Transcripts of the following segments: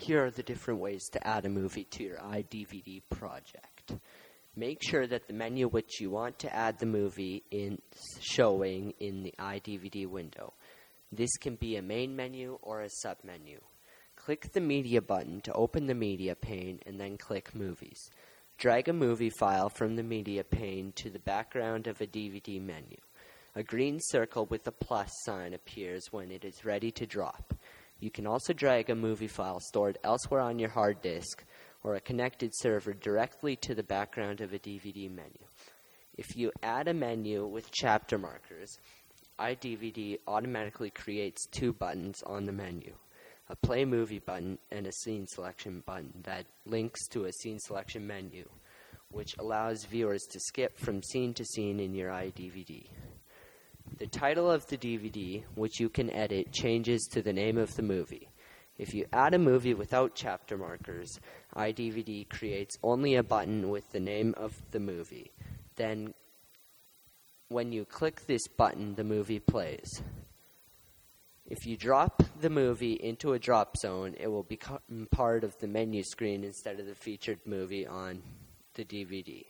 Here are the different ways to add a movie to your iDVD project. Make sure that the menu which you want to add the movie is showing in the iDVD window. This can be a main menu or a submenu. Click the Media button to open the Media pane and then click Movies. Drag a movie file from the Media pane to the background of a DVD menu. A green circle with a plus sign appears when it is ready to drop. You can also drag a movie file stored elsewhere on your hard disk or a connected server directly to the background of a DVD menu. If you add a menu with chapter markers, iDVD automatically creates two buttons on the menu a play movie button and a scene selection button that links to a scene selection menu, which allows viewers to skip from scene to scene in your iDVD. The title of the DVD, which you can edit, changes to the name of the movie. If you add a movie without chapter markers, iDVD creates only a button with the name of the movie. Then when you click this button, the movie plays. If you drop the movie into a drop zone, it will become part of the menu screen instead of the featured movie on the DVD.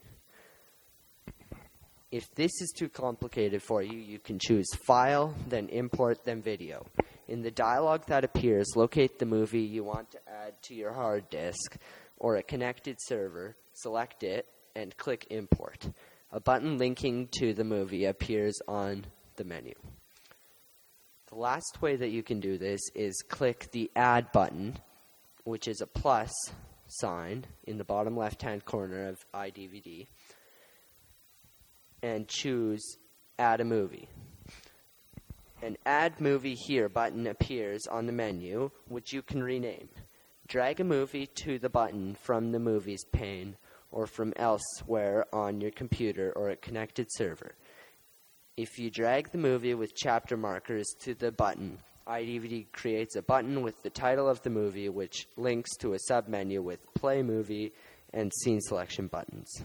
If this is too complicated for you, you can choose File, then Import, then Video. In the dialog that appears, locate the movie you want to add to your hard disk or a connected server, select it, and click Import a button linking to the movie appears on the menu. The last way that you can do this is click the Add button, which is a plus sign in the bottom left hand corner of iDVD, and choose Add a Movie. An Add Movie Here button appears on the menu, which you can rename. Drag a movie to the button from the Movies pane or from elsewhere on your computer or a connected server. If you drag the movie with chapter markers to the button, iDVD creates a button with the title of the movie, which links to a submenu with play movie and scene selection buttons.